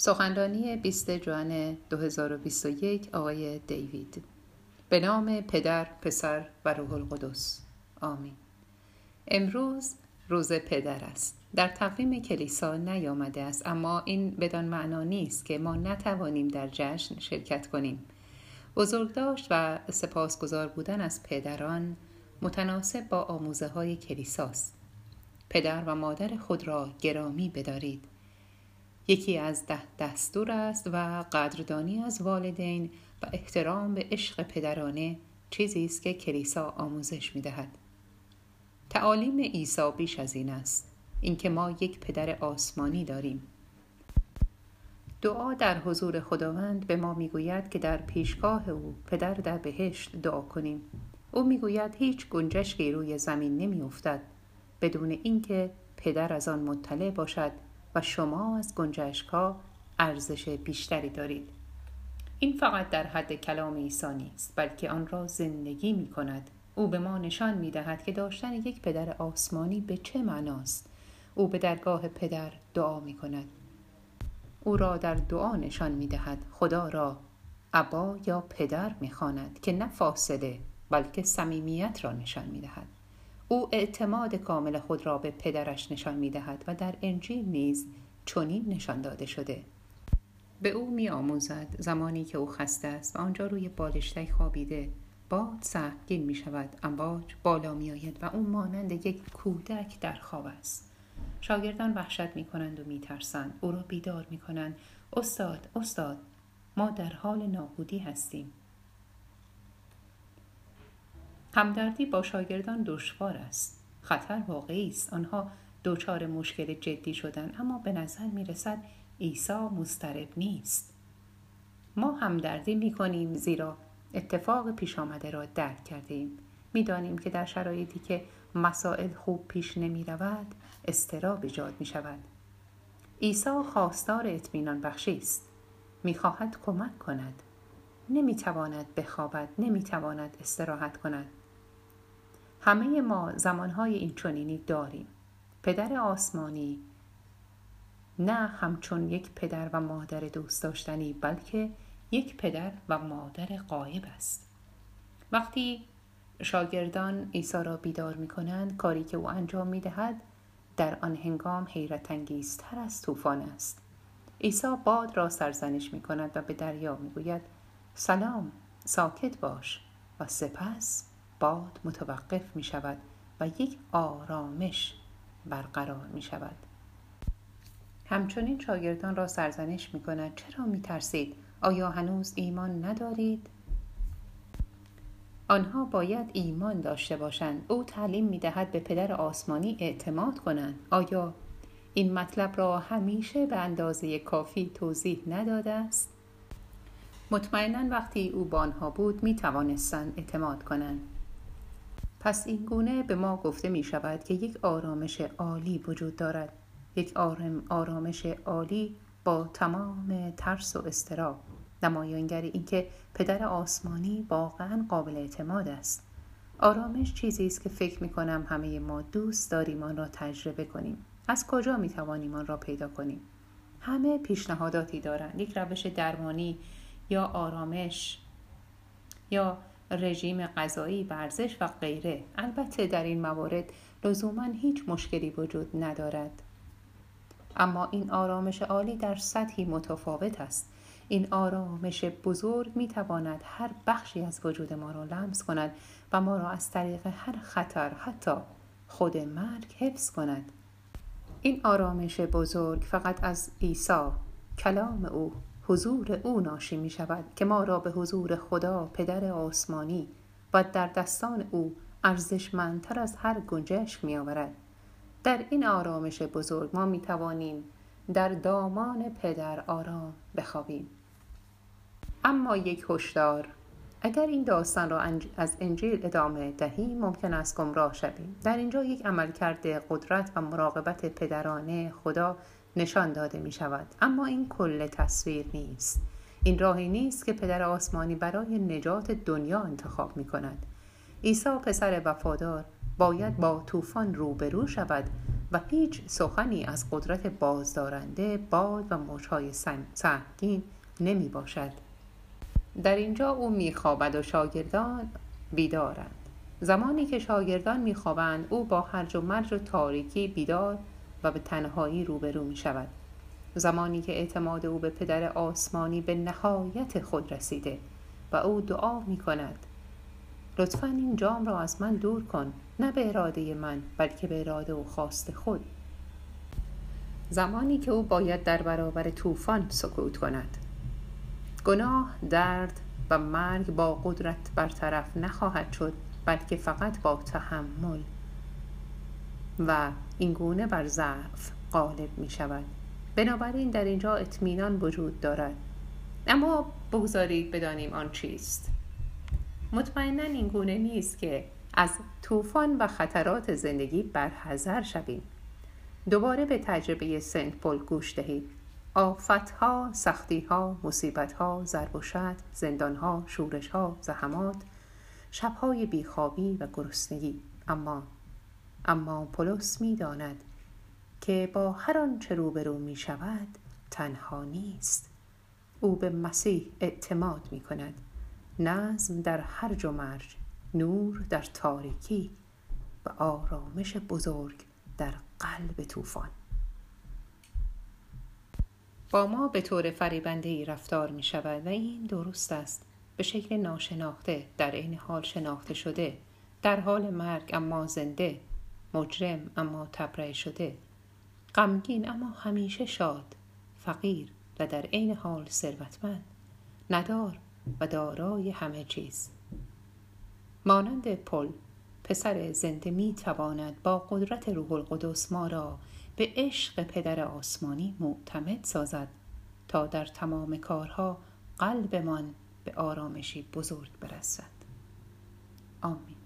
سخنرانی 20 جوان 2021 آقای دیوید. به نام پدر، پسر و روح القدس. آمین. امروز روز پدر است. در تقویم کلیسا نیامده است اما این بدان معنا نیست که ما نتوانیم در جشن شرکت کنیم. بزرگداشت و سپاسگزار بودن از پدران متناسب با آموزه های کلیساست. پدر و مادر خود را گرامی بدارید. یکی از ده دستور است و قدردانی از والدین و احترام به عشق پدرانه چیزی است که کلیسا آموزش می دهد. تعالیم عیسی بیش از این است اینکه ما یک پدر آسمانی داریم دعا در حضور خداوند به ما می‌گوید که در پیشگاه او پدر در بهشت دعا کنیم او می‌گوید هیچ گنجشکی روی زمین نمیافتد بدون اینکه پدر از آن مطلع باشد شما از گنجشکها ارزش بیشتری دارید. این فقط در حد کلام عیسی نیست بلکه آن را زندگی می کند او به ما نشان می دهد که داشتن یک پدر آسمانی به چه معناست. او به درگاه پدر دعا می کند او را در دعا نشان می دهد خدا را ابا یا پدر می خواند که نه فاصله بلکه صمیمیت را نشان می دهد او اعتماد کامل خود را به پدرش نشان می دهد و در انجیل نیز چنین نشان داده شده. به او می آموزد زمانی که او خسته است و آنجا روی بالشتک خوابیده باد سهمگین می شود امواج بالا می آید و او مانند یک کودک در خواب است. شاگردان وحشت می کنند و می ترسند او را بیدار می کنند استاد استاد ما در حال نابودی هستیم. همدردی با شاگردان دشوار است. خطر واقعی است. آنها دچار مشکل جدی شدن اما به نظر می رسد عیسی مسترب نیست. ما همدردی می کنیم زیرا اتفاق پیش آمده را درک کرده ایم می دانیم که در شرایطی که مسائل خوب پیش نمی رود استراب ایجاد می شود عیسی خواستار اطمینان بخشی است. می خواهد کمک کند. نمی تواند بخوابد نمی تواند استراحت کند. همه ما زمانهای این چنینی داریم. پدر آسمانی نه همچون یک پدر و مادر دوست داشتنی بلکه یک پدر و مادر قایب است. وقتی شاگردان عیسی را بیدار می کنند کاری که او انجام می دهد در آن هنگام حیرت انگیزتر از طوفان است. عیسی باد را سرزنش می کند و به دریا می گوید سلام ساکت باش و سپس باد متوقف می شود و یک آرامش برقرار می شود. همچنین شاگردان را سرزنش می کند. چرا می ترسید؟ آیا هنوز ایمان ندارید؟ آنها باید ایمان داشته باشند. او تعلیم می دهد به پدر آسمانی اعتماد کنند. آیا این مطلب را همیشه به اندازه کافی توضیح نداده است؟ مطمئنا وقتی او با آنها بود می توانستند اعتماد کنند. پس این گونه به ما گفته می شود که یک آرامش عالی وجود دارد. یک آرامش عالی با تمام ترس و استراب نمایانگر اینکه پدر آسمانی واقعا قابل اعتماد است. آرامش چیزی است که فکر می کنم همه ما دوست داریم آن را تجربه کنیم. از کجا می توانیم آن را پیدا کنیم؟ همه پیشنهاداتی دارند. یک روش درمانی یا آرامش یا رژیم غذایی ورزش و غیره. البته در این موارد لزوما هیچ مشکلی وجود ندارد. اما این آرامش عالی در سطحی متفاوت است. این آرامش بزرگ می تواند هر بخشی از وجود ما را لمس کند و ما را از طریق هر خطر حتی خود مرگ حفظ کند. این آرامش بزرگ فقط از عیسی کلام او حضور او ناشی می شود که ما را به حضور خدا پدر آسمانی و در دستان او ارزشمندتر از هر گنجشک می آورد. در این آرامش بزرگ ما می توانیم در دامان پدر آرام بخوابیم اما یک هشدار اگر این داستان را از انجیل ادامه دهیم ممکن است گمراه شویم در اینجا یک عملکرد قدرت و مراقبت پدرانه خدا نشان داده می شود اما این کل تصویر نیست. این راهی نیست که پدر آسمانی برای نجات دنیا انتخاب می کند عیسی پسر وفادار باید با طوفان روبرو شود و هیچ سخنی از قدرت بازدارنده باد و موجهای سهمگین نمی باشد در اینجا او میخوابد و شاگردان بیدارند. زمانی که شاگردان میخوابند او با هرج و مرج و تاریکی بیدار و به تنهایی روبرو می شود زمانی که اعتماد او به پدر آسمانی به نهایت خود رسیده و او دعا می کند لطفا این جام را از من دور کن نه به اراده من بلکه به اراده و خواست خود. زمانی که او باید در برابر طوفان سکوت کند. گناه درد و مرگ با قدرت برطرف نخواهد شد بلکه فقط با تحمل. و این گونه بر ضعف غالب می شود بنابراین در اینجا اطمینان وجود دارد. اما بگذارید بدانیم آن چیست. مطمئنا این گونه نیست که از طوفان و خطرات زندگی برحذر شویم. دوباره به تجربه سنت پل گوش دهید. آفتها، سختیها، مصیبتها، ضرب و شتم، زندانها، شورشها، زحمات، شبهای بیخوابی و گرسنگی. اما اما پولس می‌داند که با هر آنچه روبرو می شود تنها نیست. او به مسیح اعتماد می کند نظم در هرج و مرج نور در تاریکی و آرامش بزرگ در قلب طوفان. با ما به طور فریبنده ای رفتار می شود و این درست است. به شکل ناشناخته در این حال شناخته شده در حال مرگ اما زنده. مجرم اما تبرئه شده. غمگین اما همیشه شاد فقیر و در عین حال ثروتمند ندار و دارای همه چیز. مانند پل پسر زنده می تواند با قدرت روح القدس ما را به عشق پدر آسمانی معتمد سازد تا در تمام کارها قلبمان به آرامشی بزرگ برسد. آمین.